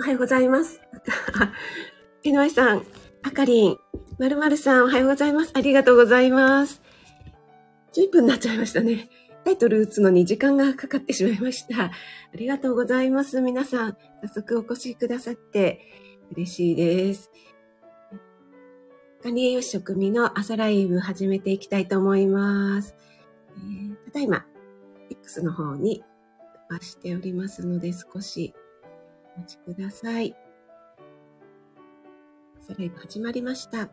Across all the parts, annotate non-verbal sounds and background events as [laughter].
おはようございます。[laughs] 井上さん、あかりん、まるまるさん、おはようございます。ありがとうございます。10分になっちゃいましたね。タイトル打つのに時間がかかってしまいました。ありがとうございます。皆さん、早速お越しくださって嬉しいです。管理栄養士食味の朝ライブ始めていきたいと思います。えー、ただいま、X の方に飛ばしておりますので少しお待ちください。朝ライブ始まりました。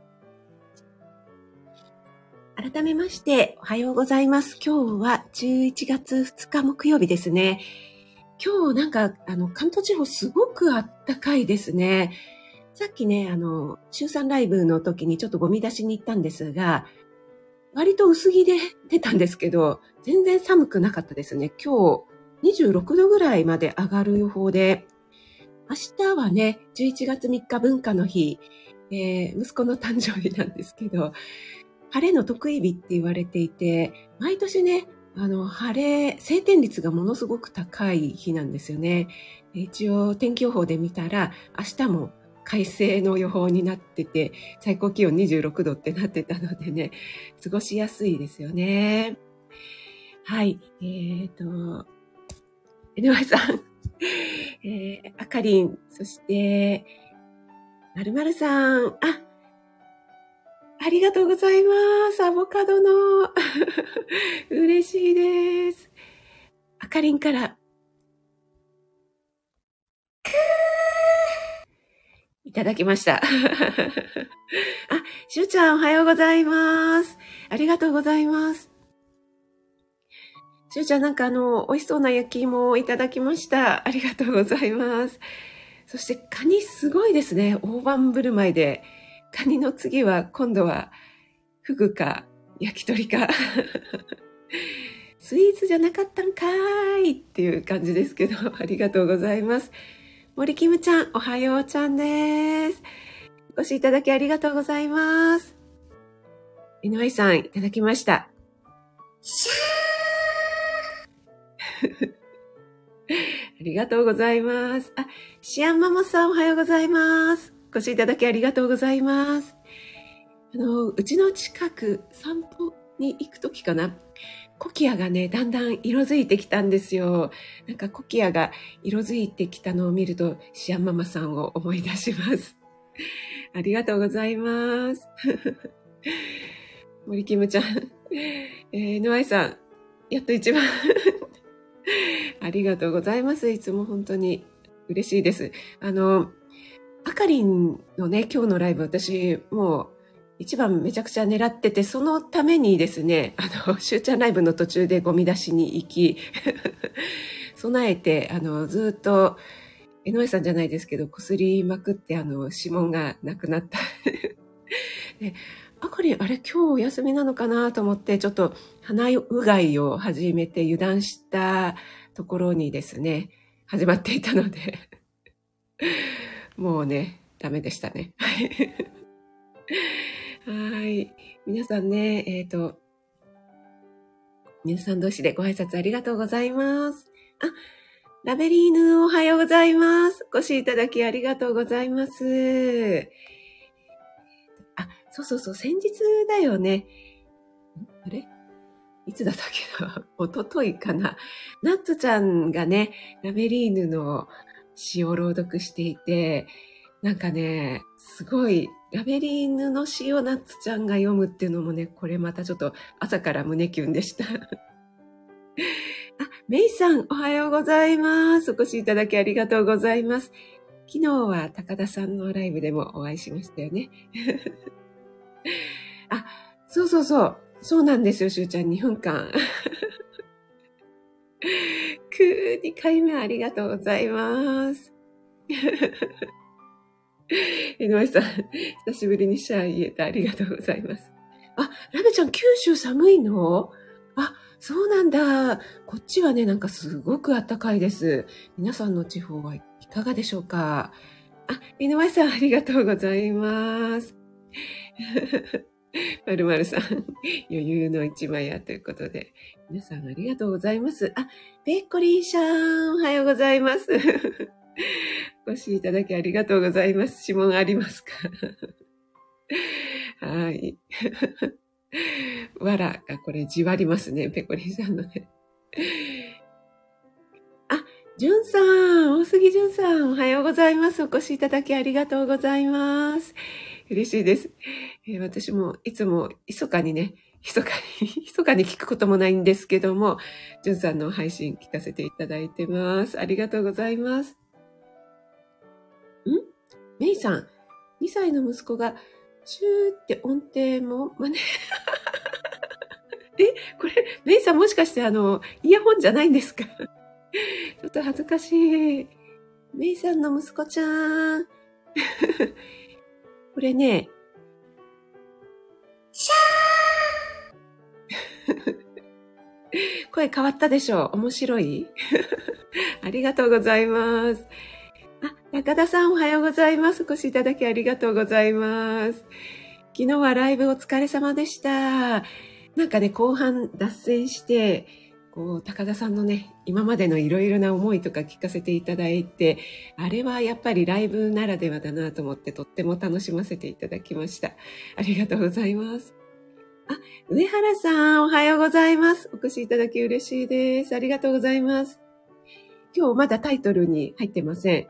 改めまして、おはようございます。今日は11月2日木曜日ですね。今日なんか、あの、関東地方すごくあったかいですね。さっきね、あの、週3ライブの時にちょっとゴミ出しに行ったんですが、割と薄着で出たんですけど、全然寒くなかったですね。今日26度ぐらいまで上がる予報で、明日はね、11月3日文化の日、えー、息子の誕生日なんですけど、晴れの得意日って言われていて、毎年ね、あの、晴れ、晴天率がものすごく高い日なんですよね。一応天気予報で見たら、明日も快晴の予報になってて、最高気温26度ってなってたのでね、過ごしやすいですよね。はい。えっ、ー、と、井上さん、[laughs] えー、あかりん、そして、まるまるさん、あ、ありがとうございます。アボカドの。[laughs] 嬉しいです。あかりんから。くーいただきました。[laughs] あ、しゅうちゃんおはようございます。ありがとうございます。しゅうちゃんなんかあの、美味しそうな焼き芋をいただきました。ありがとうございます。そしてカニすごいですね。大盤振る舞いで。カニの次は今度はフグか焼き鳥か。[laughs] スイーツじゃなかったんかーいっていう感じですけど、ありがとうございます。森キムちゃん、おはようちゃんです。お越しいただきありがとうございます。井上さん、いただきました。シャー [laughs] ありがとうございます。あ、シアンママさん、おはようございます。お越しいただきありがとうございます。あの、うちの近く散歩に行くときかな。コキアがね、だんだん色づいてきたんですよ。なんかコキアが色づいてきたのを見ると、シアンママさんを思い出します。[laughs] ありがとうございます。[laughs] 森キムちゃん、えー、ノアイさん、やっと一番 [laughs] ありがとうございます。いつも本当に嬉しいです。あの、あかりんのね、今日のライブ、私、もう、一番めちゃくちゃ狙ってて、そのためにですね、あの、しゅうちゃんライブの途中でゴミ出しに行き、[laughs] 備えて、あの、ずっと、江上さんじゃないですけど、こすりまくって、あの、指紋がなくなった。[laughs] で、あこりん、あれ今日お休みなのかなと思って、ちょっと鼻うがいを始めて油断したところにですね、始まっていたので、もうね、ダメでしたね。はい。皆さんね、えっ、ー、と、皆さん同士でご挨拶ありがとうございます。あ、ラベリーヌおはようございます。お越しいただきありがとうございます。あ、そうそうそう、先日だよね。あれ？いつだったっけな？[laughs] おとといかな。ナッツちゃんがね、ラベリーヌの詩を朗読していて、なんかね、すごいラベリーヌの詩をナッツちゃんが読むっていうのもね、これまたちょっと朝から胸キュンでした。[laughs] あ、メイさん、おはようございます。お越しいただきありがとうございます。昨日は高田さんのライブでもお会いしましたよね。[laughs] あ、そうそうそう。そうなんですよ、しゅうちゃん。2分間。くー2回目ありがとうございます。[laughs] 井上さん、久しぶりにシャー言えてありがとうございます。あ、ラベちゃん、九州寒いの？あ、そうなんだ。こっちはね、なんかすごく暖かいです。皆さんの地方はいかがでしょうか？あ、井上さん、ありがとうございます。[laughs] まるまるさん、余裕の一枚やということで、皆さんありがとうございます。あ、ペッコリンシャン、おはようございます。[laughs] お越しいただきありがとうございます。指紋ありますか？[laughs] はい。わらがこれじわりますね、ペコリンさんのね。あ、じゅんさん、大杉じゅんさん、おはようございます。お越しいただきありがとうございます。嬉しいです。えー、私もいつも密かにね、密かに、[laughs] 密かに聞くこともないんですけども、じゅんさんの配信聞かせていただいてます。ありがとうございます。ん？メイさん、2歳の息子がシューって音程も真似。[laughs] え、これ、メイさんもしかしてあの、イヤホンじゃないんですか？ちょっと恥ずかしい。メイさんの息子ちゃん。[laughs] これね、声変わったでしょう面白い？[laughs] ありがとうございます。あ、中田さんおはようございます。お越しいただきありがとうございます。昨日はライブお疲れ様でした。なんかね、後半脱線して、こう、高田さんのね、今までのいろいろな思いとか聞かせていただいて、あれはやっぱりライブならではだなと思ってとっても楽しませていただきました。ありがとうございます。あ、上原さん、おはようございます。お越しいただき嬉しいです。ありがとうございます。今日まだタイトルに入ってません。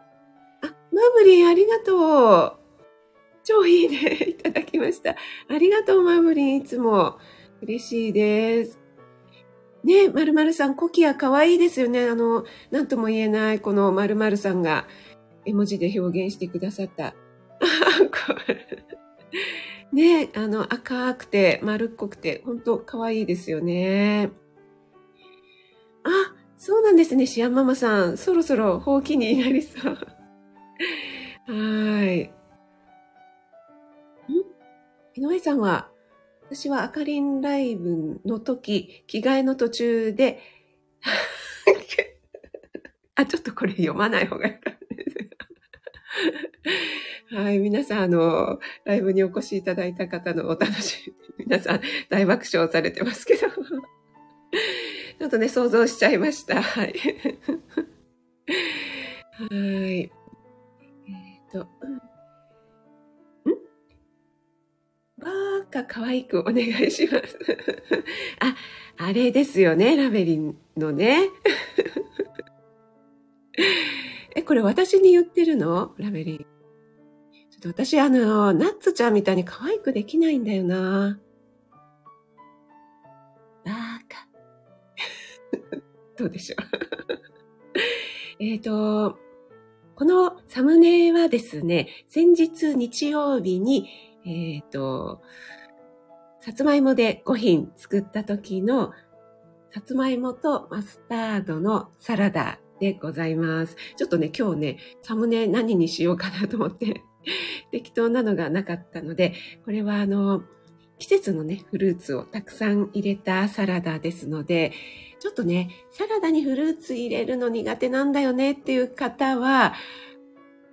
あ、マブリンありがとう。超いいね。いただきました。ありがとう、マブリン。いつも。嬉しいです。ねまるまるさん、コキア可愛いですよね。あの、なんとも言えない、このまるまるさんが絵文字で表現してくださった。[laughs] ねあの、赤くて丸っこくて、本当可愛いですよね。あ、そうなんですね、シアンママさん。そろそろほうきになりそう。[laughs] はい。ん？井上さんは、私はあかりんライブの時、着替えの途中で [laughs] あ、ちょっとこれ読まない方がいいか。[laughs] はい、皆さん、あの、ライブにお越しいただいた方のお楽しみ、[laughs] 皆さん大爆笑されてますけど、[laughs] ちょっとね、想像しちゃいました。はい。はい。えっ、ー、と、バーカ可愛くお願いします。あ、あれですよね、ラベリンのね。え、これ私に言ってるの？ラベリン。ちょっと私、あの、ナッツちゃんみたいに可愛くできないんだよな。バーカ。どうでしょう。[laughs] えっと、このサムネはですね、先日日曜日にえっ、ー、と、さつまいもで5品作った時のさつまいもとマスタードのサラダでございます。ちょっとね、今日ね、サムネ何にしようかなと思って [laughs] 適当なのがなかったので、これはあの、季節のね、フルーツをたくさん入れたサラダですので、ちょっとね、サラダにフルーツ入れるの苦手なんだよねっていう方は、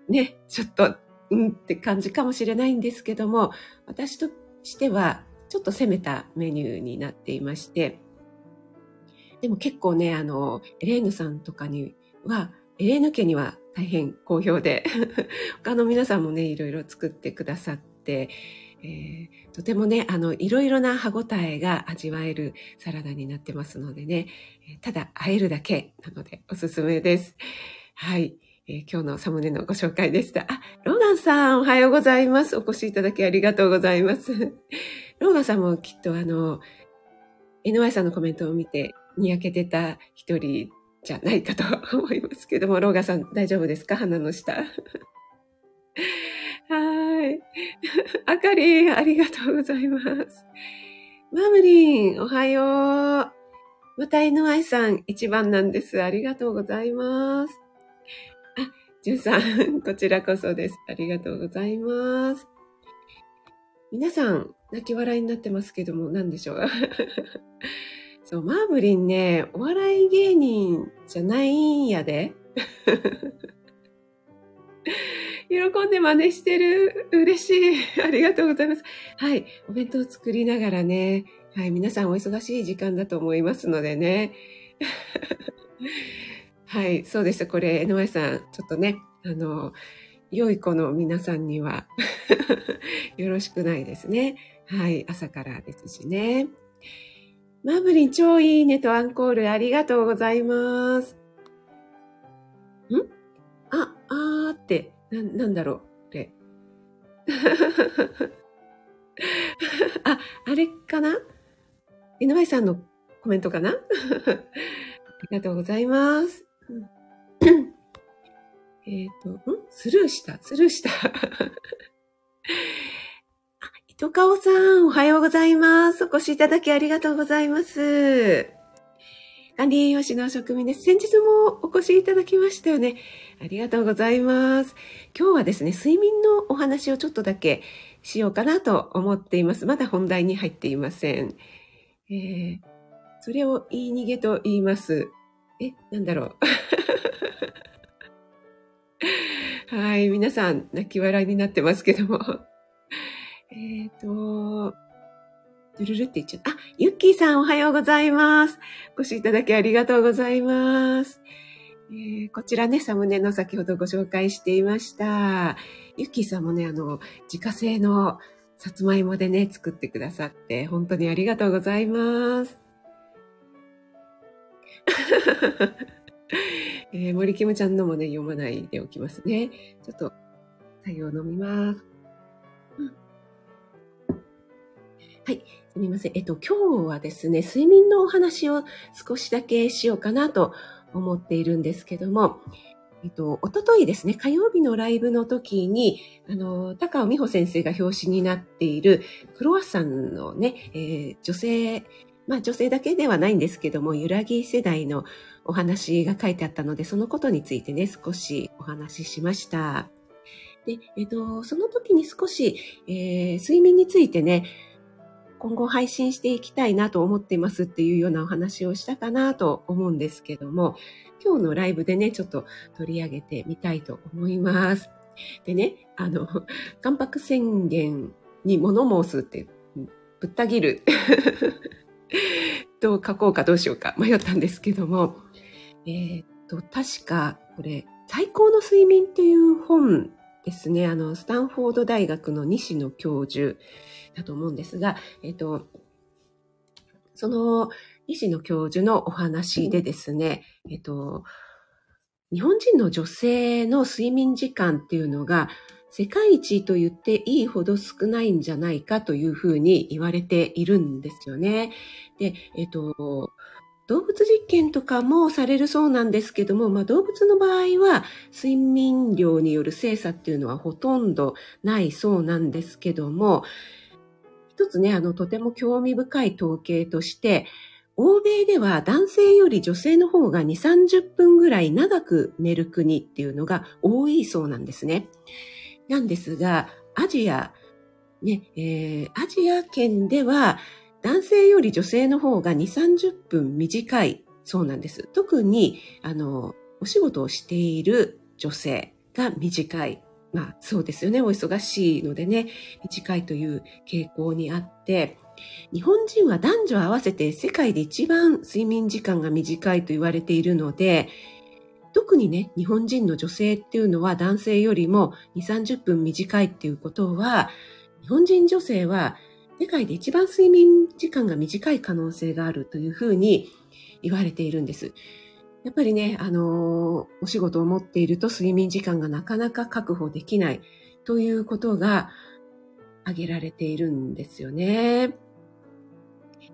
ね、ちょっとうんって感じかもしれないんですけども、私としてはちょっと攻めたメニューになっていまして、でも結構ね、あの、エレーヌさんとかには、エレーヌ家には大変好評で、[laughs] 他の皆さんもね、いろいろ作ってくださって、えー、とてもね、あの、いろいろな歯ごたえが味わえるサラダになってますのでね、ただ、和えるだけなのでおすすめです。はい。えー、今日のサムネのご紹介でした。あ、ローガンさん、おはようございます。お越しいただきありがとうございます。[laughs] ローガンさんもきっとあの、NY さんのコメントを見て、にやけてた一人じゃないかと思いますけども、ローガさん大丈夫ですか？鼻の下。[laughs] はい。[laughs] あかりん、ありがとうございます。マムリン、おはよう。また NY さん一番なんです。ありがとうございます。あじゅんさん、こちらこそです。ありがとうございます。皆さん、泣き笑いになってますけども、何でしょう？[laughs] そう、マーブリンね、お笑い芸人じゃないんやで。[laughs] 喜んで真似してる。嬉しい。ありがとうございます。はい。お弁当を作りながらね。はい。皆さんお忙しい時間だと思いますのでね。[laughs] はい、そうです。これ、NY さん、ちょっとね、あの、良い子の皆さんには [laughs] よろしくないですね。はい、朝からですしね。マブリン超いいねとアンコールありがとうございます。ん？あ、あーって、な、なんだろうって。[laughs] あ、あれかな？井上さんのコメントかな？ありがとうございます。えっと、ん？スルーした、スルーした。糸川さん、おはようございます。お越しいただきありがとうございます。管理栄養士の職人です。先日もお越しいただきましたよね。ありがとうございます。今日はですね、睡眠のお話をちょっとだけしようかなと思っています。まだ本題に入っていません。えー、それを言い逃げと言います。え、なんだろう。[laughs] はい、皆さん泣き笑いになってますけども。えっ、ー、と、ドゥルルって言っちゃった。あ、ユッキーさんおはようございます。お越しいただきありがとうございます。えー、こちらね、サムネの先ほどご紹介していました。ユッキーさんもね、あの、自家製のさつまいもでね、作ってくださって、本当にありがとうございます。[laughs] えー、森キムちゃんのもね、読まないでおきますね。ちょっと、太陽飲みます。はい。すみません。えっと、今日はですね、睡眠のお話を少しだけしようかなと思っているんですけども、えっと、おとといですね、火曜日のライブの時に、あの、高尾美穂先生が表紙になっている、クロワッサンのね、えー、女性、まあ女性だけではないんですけども、揺らぎ世代のお話が書いてあったので、そのことについてね、少しお話ししました。で、えっと、その時に少し、えー、睡眠についてね、今後配信していきたいなと思っていますっていうようなお話をしたかなと思うんですけども、今日のライブでね、ちょっと取り上げてみたいと思います。でね、あの、関白宣言に物申すって、ぶった切る [laughs] と書こうかどうしようか迷ったんですけども、えー、っと、確かこれ、最高の睡眠っていう本ですね、あの、スタンフォード大学の西野教授だと思うんですが、えっと、その西野教授のお話でですね、えっと、日本人の女性の睡眠時間っていうのが世界一と言っていいほど少ないんじゃないかというふうに言われているんですよね。で、えっと、動物実験とかもされるそうなんですけども、まあ、動物の場合は睡眠量による精査っていうのはほとんどないそうなんですけども、一つね、あの、とても興味深い統計として、欧米では男性より女性の方が2、30分ぐらい長く寝る国っていうのが多いそうなんですね。なんですが、アジア、ね、えー、アジア圏では男性より女性の方が2、30分短いそうなんです。特に、あの、お仕事をしている女性が短い。まあそうですよね。お忙しいのでね、短いという傾向にあって、日本人は男女合わせて世界で一番睡眠時間が短いと言われているので、特にね、日本人の女性っていうのは男性よりも2、30分短いっていうことは、日本人女性は世界で一番睡眠時間が短い可能性があるというふうに言われているんです。やっぱりね、あのお仕事を持っていると睡眠時間がなかなか確保できないということが挙げられているんですよね。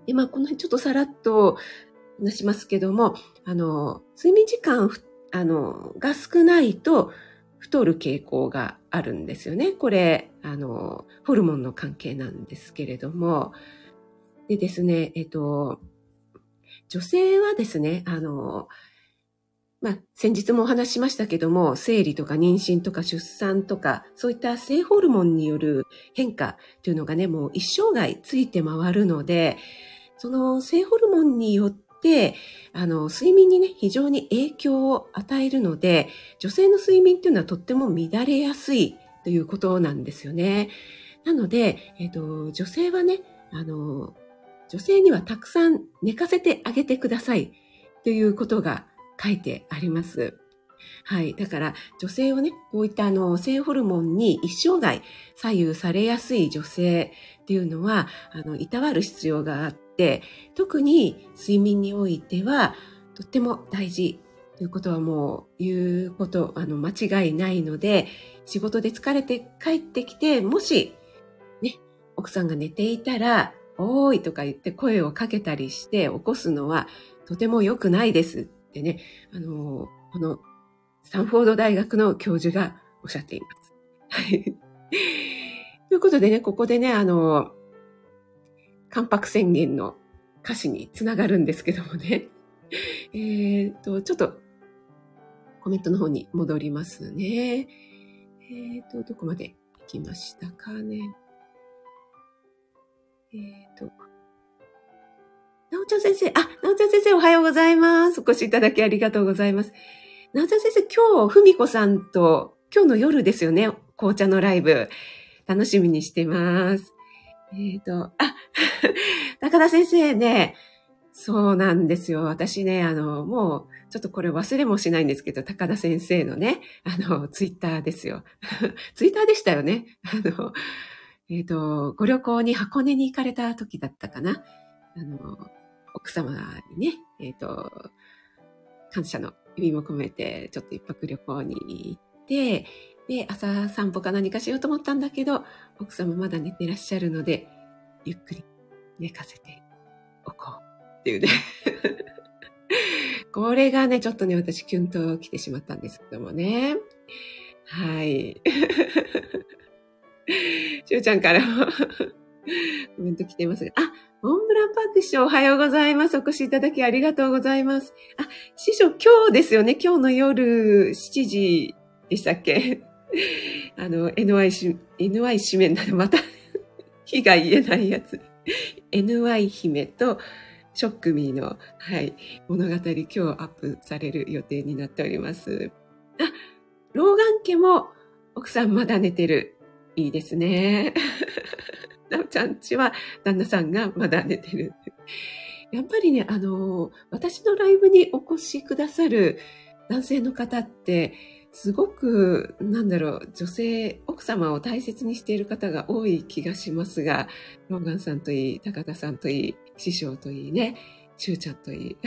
で、まあ、この辺ちょっとさらっと話しますけども、あの、睡眠時間、あの、が少ないと太る傾向があるんですよね。これ、あの、ホルモンの関係なんですけれども。でですね、えっと、女性はですね、あの、まあ、先日もお話ししましたけども、生理とか妊娠とか出産とか、そういった性ホルモンによる変化というのがね、もう一生涯ついて回るので、その性ホルモンによって、あの、睡眠にね、非常に影響を与えるので、女性の睡眠っていうのはとっても乱れやすいということなんですよね。なので、えっ、と、女性はね、あの、女性にはたくさん寝かせてあげてくださいということが書いてあります。はい。だから、女性をね、こういったあの、性ホルモンに一生涯左右されやすい女性っていうのは、あの、いたわる必要があって、特に睡眠においては、とっても大事ということはもう言うこと、あの、間違いないので、仕事で疲れて帰ってきて、もし、ね、奥さんが寝ていたら、おーいとか言って声をかけたりして起こすのはとても良くないですってね、あの、このスタンフォード大学の教授がおっしゃっています。はい。[laughs] ということでね、ここでね、あの、関白宣言の歌詞につながるんですけどもね。えっ、と、ちょっとコメントの方に戻りますね。えっ、ー、と、どこまで行きましたかね。えっ、ー、と、なおちゃん先生、あ、なおちゃん先生おはようございます。お越しいただきありがとうございます。なおちゃん先生、今日、ふみこさんと、今日の夜ですよね、紅茶のライブ。楽しみにしてます。えっ、ー、と、あ、[laughs] 高田先生ね、そうなんですよ。私ね、あの、もう、ちょっとこれ忘れもしないんですけど、高田先生のね、あの、ツイッターですよ。[laughs] ツイッターでしたよね。あの、えっ、ー、と、ご旅行に箱根に行かれた時だったかな。あの、奥様にね、えっ、ー、と、感謝の意味も込めて、ちょっと一泊旅行に行って、で、朝散歩か何かしようと思ったんだけど、奥様まだ寝てらっしゃるので、ゆっくり寝かせておこう。っていうね [laughs] これがね、ちょっとね、私キュンと来てしまったんですけどもね。はい。[laughs] しゅうちゃんからも [laughs] コメント来ていますが、あ、モンブランパーク師匠おはようございます。お越しいただきありがとうございます。あ、師匠今日ですよね。今日の夜7時でしたっけ？あの、NY し、NY 紙面なの、また火が言えないやつ。NY 姫と、ショックミーの、はい、物語今日アップされる予定になっております。あ、老眼家も奥さんまだ寝てる。いいですね。[laughs] なおちゃんちは旦那さんがまだ寝てる。やっぱりね、あの、私のライブにお越しくださる男性の方って、すごく、なんだろう、女性、奥様を大切にしている方が多い気がしますが、ロンガンさんといい、高田さんといい、師匠といいね、しゅうちゃんといい。[laughs]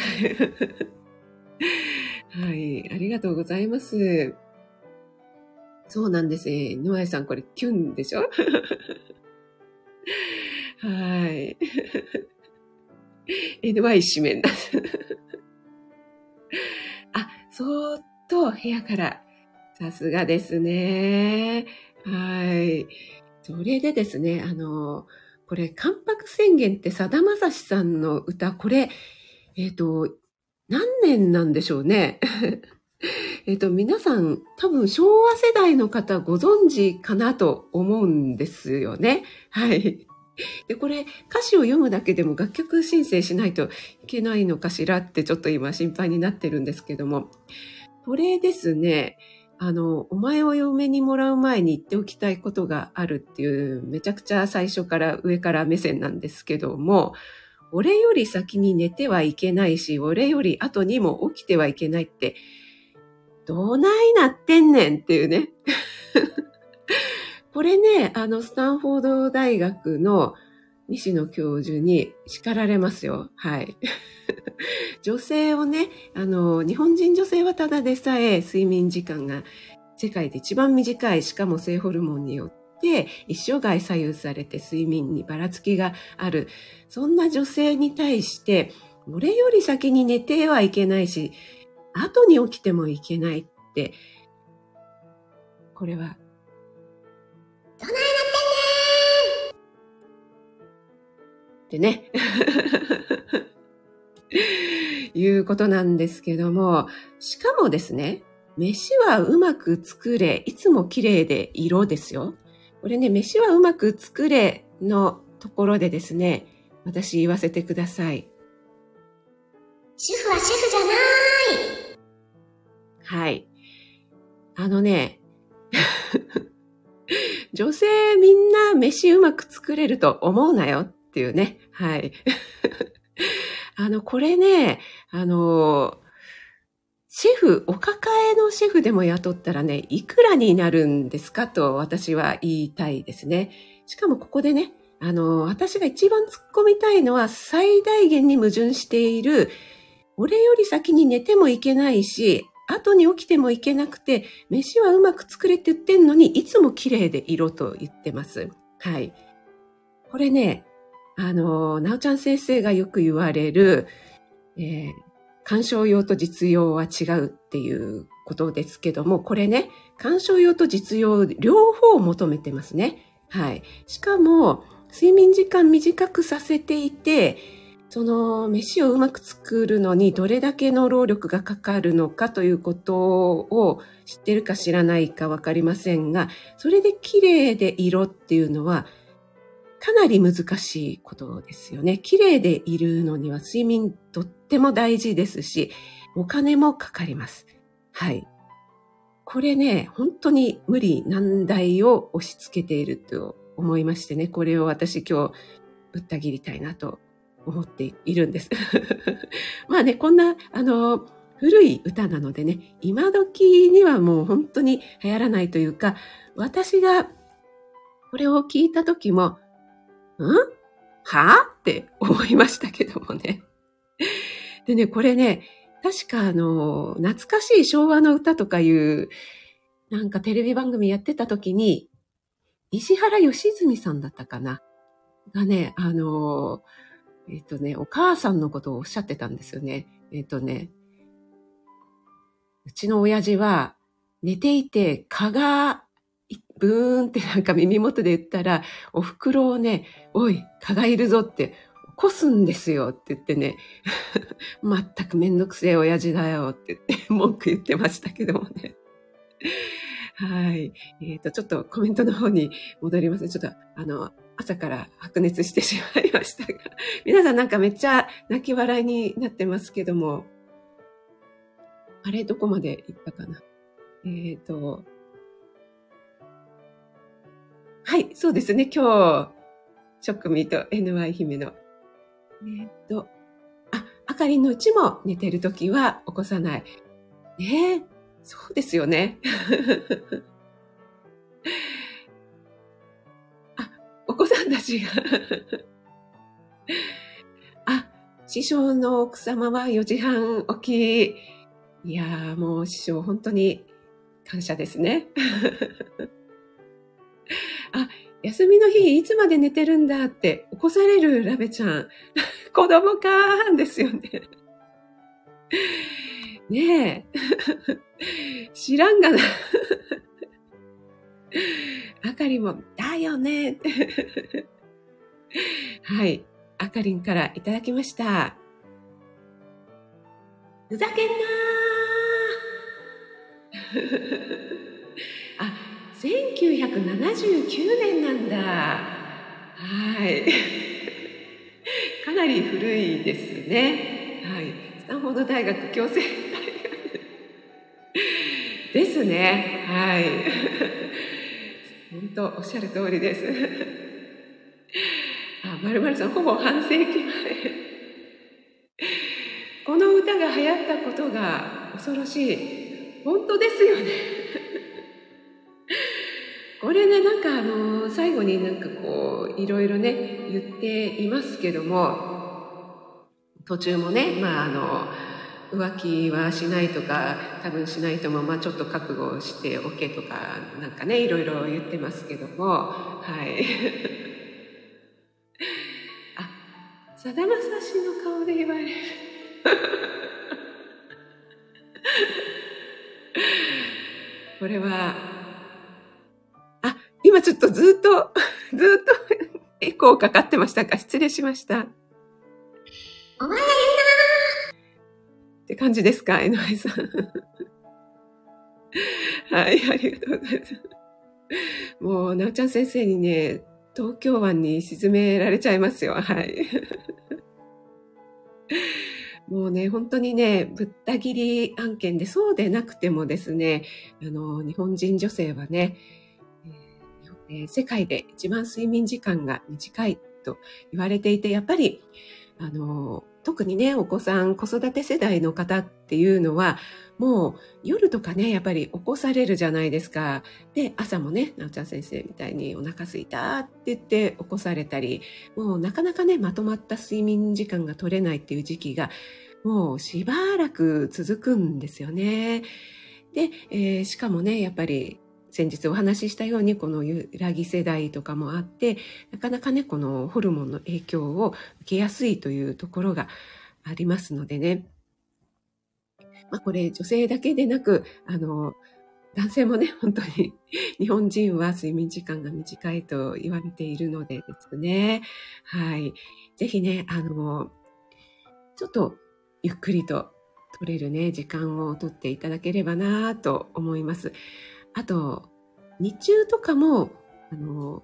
はい、ありがとうございます。そうなんですね。ノアさん、これキュンでしょ？[laughs] はい。NY 紙面だ。[laughs] あ、そーっと部屋からさすがですね。はい。それでですね、あの、これ、関白宣言ってさだまさしさんの歌、これ、えっ、ー、と、何年なんでしょうね？[laughs] えっと、皆さん、多分昭和世代の方ご存知かなと思うんですよね。はい。[laughs] で、これ、歌詞を読むだけでも楽曲申請しないといけないのかしらってちょっと今心配になってるんですけども、これですね、あの、お前を嫁にもらう前に言っておきたいことがあるっていう、めちゃくちゃ最初から上から目線なんですけども、俺より先に寝てはいけないし、俺より後にも起きてはいけないって、どないなってんねんっていうね。[laughs] これね、あの、スタンフォード大学の西野教授に叱られますよ。はい。[laughs] 女性をね、あの、日本人女性はただでさえ睡眠時間が世界で一番短い、しかも性ホルモンによって一生涯左右されて睡眠にばらつきがある。そんな女性に対して、俺より先に寝てはいけないし、後に起きてもいけないって、これは、ってね。[laughs] いうことなんですけども、しかもですね、飯はうまく作れ、いつも綺麗で色ですよ。これね、飯はうまく作れのところでですね、私言わせてください。主婦は主婦じゃないはい。あのね、[laughs] 女性みんな飯うまく作れると思うなよっていうね。はい。[laughs] あの、これね、あの、シェフ、お抱えのシェフでも雇ったらね、いくらになるんですかと私は言いたいですね。しかもここでね、あの、私が一番突っ込みたいのは最大限に矛盾している、俺より先に寝てもいけないし、後に起きてもいけなくて、飯はうまく作れって言ってんのに、いつも綺麗でいろと言ってます。はい。これね、あの、なおちゃん先生がよく言われる、えー、鑑賞用と実用は違うっていうことですけども、これね、鑑賞用と実用両方求めてますね。はい。しかも、睡眠時間短くさせていて、その飯をうまく作るのにどれだけの労力がかかるのかということを知ってるか知らないかわかりませんが、それで綺麗で色っていうのはかなり難しいことですよね。綺麗でいるのには睡眠とっても大事ですし、お金もかかります。はい。これね、本当に無理難題を押し付けていると思いましてね、これを私今日ぶった切りたいなと思っているんです。[laughs] まあね、こんな、あの、古い歌なのでね、今時にはもう本当に流行らないというか、私がこれを聞いた時も、ん？はって思いましたけどもね。でね、これね、確かあの、懐かしい昭和の歌とかいう、なんかテレビ番組やってた時に、石原良純さんだったかな？がね、あの、えっ、とね、お母さんのことをおっしゃってたんですよね。えっ、とね、うちの親父は寝ていて蚊がブーンってなんか耳元で言ったら、お袋をね、おい、蚊がいるぞって起こすんですよって言ってね、[laughs] 全くめんどくせえ親父だよって言って [laughs] 文句言ってましたけどもね。はい。えっ、ー、と、ちょっとコメントの方に戻ります。ちょっと、あの、朝から白熱してしまいましたが、皆さんなんかめっちゃ泣き笑いになってますけども、あれ、どこまで行ったかな？えっ、ー、と、はい、そうですね。今日、ショックミート NY 姫の。えっと、あ、あかりのうちも寝てるときは起こさない。ねえ、そうですよね。[laughs] あ、お子さんたちが [laughs] あ、師匠の奥様は4時半起き。いやーもう師匠本当に感謝ですね。[laughs] あ、休みの日いつまで寝てるんだって起こされるラベちゃん。[laughs] 子供かーんですよね。[laughs] ねえ。[laughs] 知らんがな。あかりも、だよね。はい。あかりんからいただきました。ふざけんなー、1979年なんだ。はい。[laughs] かなり古いですね。はい。スタンフォード大学共生大学ですね。はい。本当、おっしゃる通りです。あ、まるまるさん、ほぼ半世紀前。この歌が流行ったことが恐ろしい。本当ですよね。これねなんかあの最後になんかこういろいろね言っていますけども途中もねまああの浮気はしないとか多分しないともまあちょっと覚悟しておけとかなんかねいろいろ言ってますけどもはい。[laughs] あさだまさしの顔で言われる。[laughs] これは今ちょっとずっと、[laughs] ずっとエコーかかってましたか？失礼しました。お前が言うなって感じですか ?NY さん。[laughs] はい、ありがとうございます。もう、なおちゃん先生にね、東京湾に沈められちゃいますよ。はい。[laughs] もうね、本当にね、ぶった切り案件で、そうでなくてもですね、あの、日本人女性はね、え、世界で一番睡眠時間が短いと言われていて、やっぱり、あの、特にね、お子さん、子育て世代の方っていうのは、もう夜とかね、やっぱり起こされるじゃないですか。で、朝もね、なおちゃん先生みたいにお腹すいたって言って起こされたり、もうなかなかね、まとまった睡眠時間が取れないっていう時期が、もうしばらく続くんですよね。で、えー、しかもね、やっぱり先日お話ししたようにこの揺らぎ世代とかもあってなかなかねこのホルモンの影響を受けやすいというところがありますのでね、まあ、これ女性だけでなくあの男性もね [laughs] 本当に日本人は睡眠時間が短いと言われているのでですね。はい。ぜひねあのちょっとゆっくりと取れるね時間をとっていただければなと思います。あと、日中とかも、あの、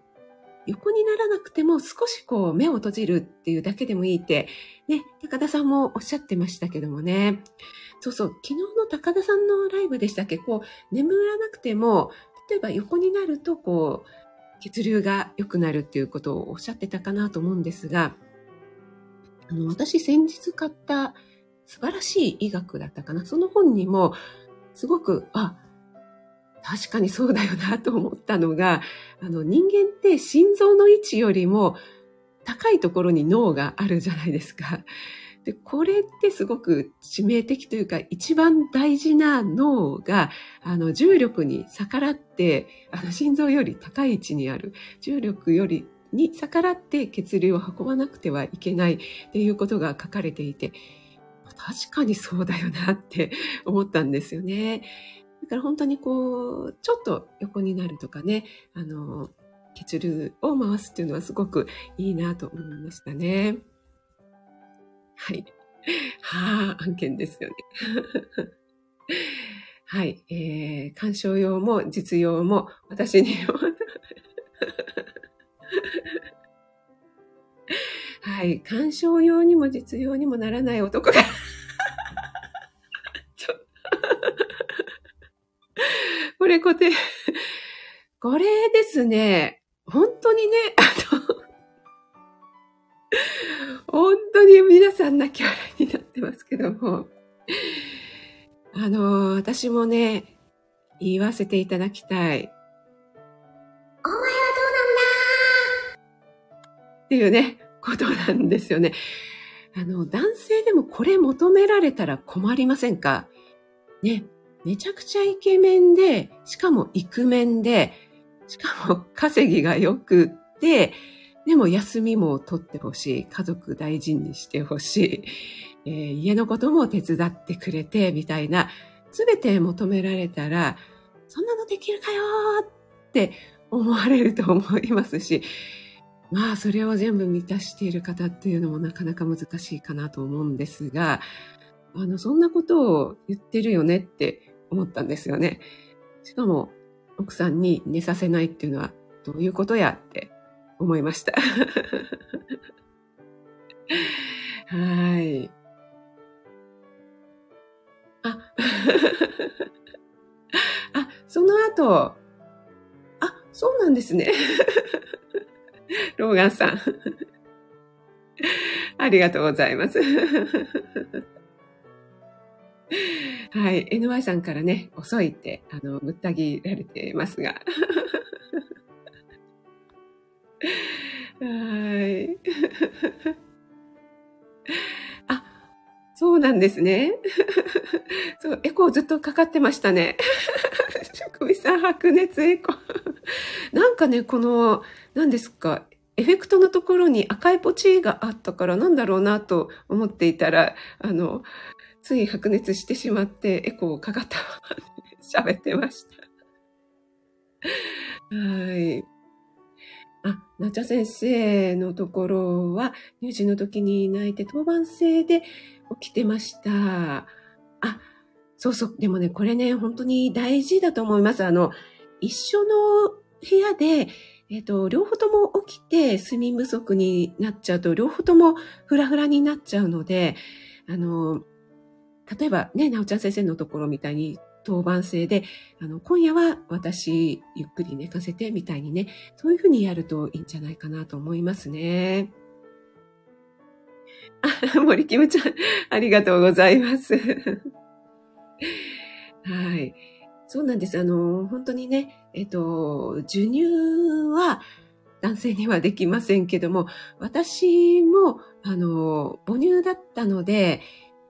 横にならなくても少しこう目を閉じるっていうだけでもいいって、ね、高田さんもおっしゃってましたけどもね。そうそう、昨日の高田さんのライブでしたっけ？こう、眠らなくても、例えば横になるとこう、血流が良くなるっていうことをおっしゃってたかなと思うんですが、あの、私先日買った素晴らしい医学だったかな。その本にも、すごく、あ、確かにそうだよなと思ったのが、あの人間って心臓の位置よりも高いところに脳があるじゃないですか。で、これってすごく致命的というか、一番大事な脳が、あの、重力に逆らって、あの、心臓より高い位置にある、重力よりに逆らって血流を運ばなくてはいけないっていうことが書かれていて、確かにそうだよなって思ったんですよね。だから本当にこう、ちょっと横になるとかね、あの、血流を回すっていうのはすごくいいなと思いましたね。はい。はあ、案件ですよね。[laughs] はい。えー、鑑賞用も実用も私に [laughs] はい。鑑賞用にも実用にもならない男がこれ固定。これですね、本当にね、あの、本当に皆さん泣き笑いになってますけども、あの、私もね、言わせていただきたい。お前はどうなんだ？っていうね、ことなんですよね。あの、男性でもこれ求められたら困りませんか？ね。めちゃくちゃイケメンで、しかもイクメンで、しかも稼ぎが良くって、でも休みも取ってほしい。家族大事にしてほしい、えー、家のことも手伝ってくれて、みたいな、すべて求められたら、そんなのできるかよって思われると思いますし、まあ、それを全部満たしている方っていうのもなかなか難しいかなと思うんですが、あの、そんなことを言ってるよねって思ったんですよね。しかも、奥さんに寝させないっていうのはどういうことやって思いました。[laughs] はい。あ、[laughs] あ、その後、あ、そうなんですね。[laughs] ローガンさん。ありがとうございます。[laughs] はい。NY さんからね、遅いって、あの、ぶった切られてますが。[laughs] はい。[laughs] あ、そうなんですね。そう、エコーずっとかかってましたね。職味さん、白熱エコー。なんかね、この、何ですか、エフェクトのところに赤いポチがあったからなんだろうなと思っていたら、あの、つい白熱してしまってエコーかかったまま喋ってました。はい。あ、なちゃ先生のところは乳児の時に泣いて当番制で起きてました。あ、そうそう。でもね、これね、本当に大事だと思います。あの、一緒の部屋で、えっ、と、両方とも起きて睡眠不足になっちゃうと、両方ともフラフラになっちゃうので、あの、例えばね、なおちゃん先生のところみたいに当番制で、あの、今夜は私ゆっくり寝かせてみたいにね、そういうふうにやるといいんじゃないかなと思いますね。あ、[laughs] 森キムちゃん、ありがとうございます。[laughs] はい。そうなんです。あの、本当にね、えっと、授乳は男性にはできませんけども、私も、あの、母乳だったので、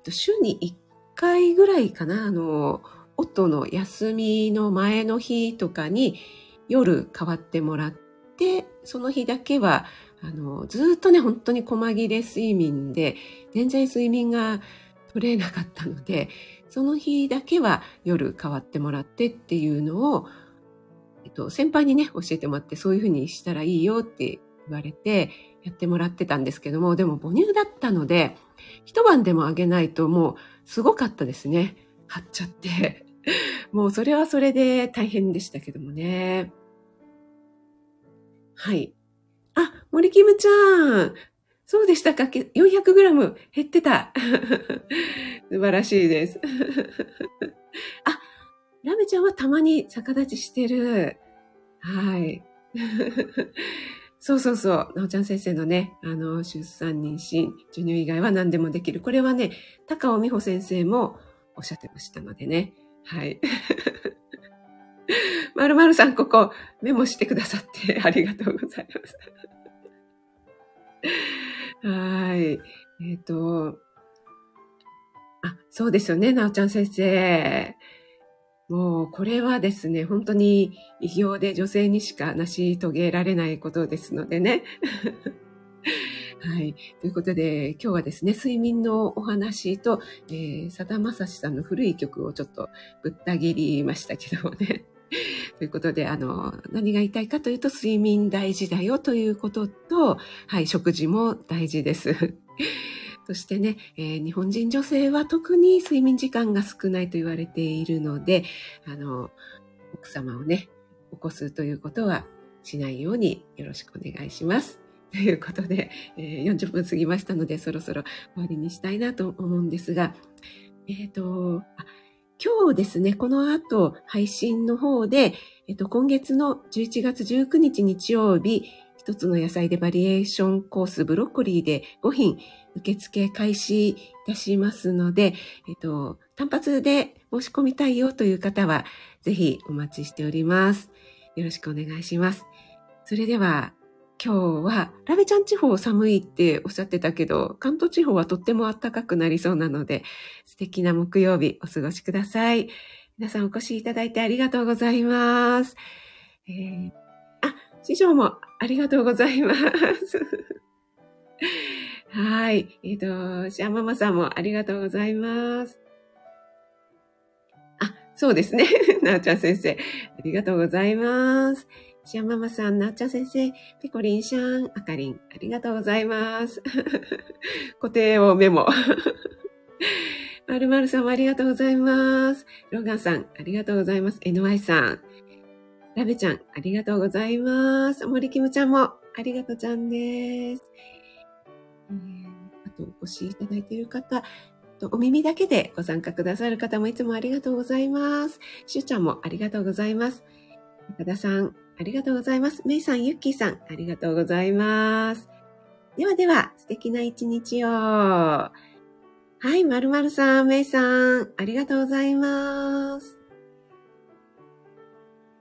週に1回ぐらいかな、あの、夫の休みの前の日とかに夜代わってもらって、その日だけは、あの、ずっとね、本当に細切れ睡眠で、全然睡眠が取れなかったので、その日だけは夜代わってもらってっていうのを、えっと、先輩にね、教えてもらって、そういうふうにしたらいいよって言われて、やってもらってたんですけども、でも母乳だったので、一晩でもあげないともうすごかったですね。張っちゃって。[laughs] もうそれはそれで大変でしたけどもね。はい。あ、森キムちゃん。そうでしたか ?400g 減ってた。[laughs] 素晴らしいです。[laughs] あ、ラメちゃんはたまに逆立ちしてる。はい。そうそうそう。なおちゃん先生のね、あの、出産、妊娠、授乳以外は何でもできる。これはね、高尾美穂先生もおっしゃってましたのでね。はい。[laughs] まるまるさん、ここメモしてくださって [laughs] ありがとうございます。[laughs] はい。えっ、ー、と、あ、そうですよね、なおちゃん先生。もう、これはですね、本当に異業で女性にしか成し遂げられないことですのでね。[laughs] はい。ということで、今日はですね、睡眠のお話と、えー、さだまさしさんの古い曲をちょっとぶった切りましたけどもね。[laughs] ということで、あの、何が言いたいかというと、睡眠大事だよということと、はい、食事も大事です。そしてね、えー、日本人女性は特に睡眠時間が少ないと言われているので、あの、奥様をね、起こすということはしないようによろしくお願いします。[laughs] ということで、えー、40分過ぎましたので、そろそろ終わりにしたいなと思うんですが、えっ、ー、と、今日ですね、この後配信の方で、えっ、ー、と、今月の11月19日日曜日、一つの野菜でバリエーションコースブロッコリーで5品受付開始いたしますので、えっ、と、単発で申し込みたいよという方は、ぜひお待ちしております。よろしくお願いします。それでは、今日は、ラベちゃん地方寒いっておっしゃってたけど、関東地方はとっても暖かくなりそうなので、素敵な木曜日お過ごしください。皆さんお越しいただいてありがとうございます。えー、あ、師匠もありがとうございます。はい。えっ、ー、と、シャンママさんもありがとうございます。あ、そうですね。[laughs] なおちゃん先生、ありがとうございます。シアママさん、なっちゃん先生、ペコリンシャン、あかりん、ありがとうございます。[laughs] 固定をメモ。[laughs] まるまるさんもありがとうございます。ロガンさん、ありがとうございます。NY さん。ラベちゃん、ありがとうございます。森キムちゃんも、ありがとうちゃんです。え、あと、お越しいただいている方、お耳だけでご参加くださる方もいつもありがとうございます。しゅうちゃんもありがとうございます。岡田さん、ありがとうございます。めいさん、ゆっきーさん、ありがとうございます。ではでは、素敵な一日を。はい、まるまるさん、めいさん、ありがとうございます。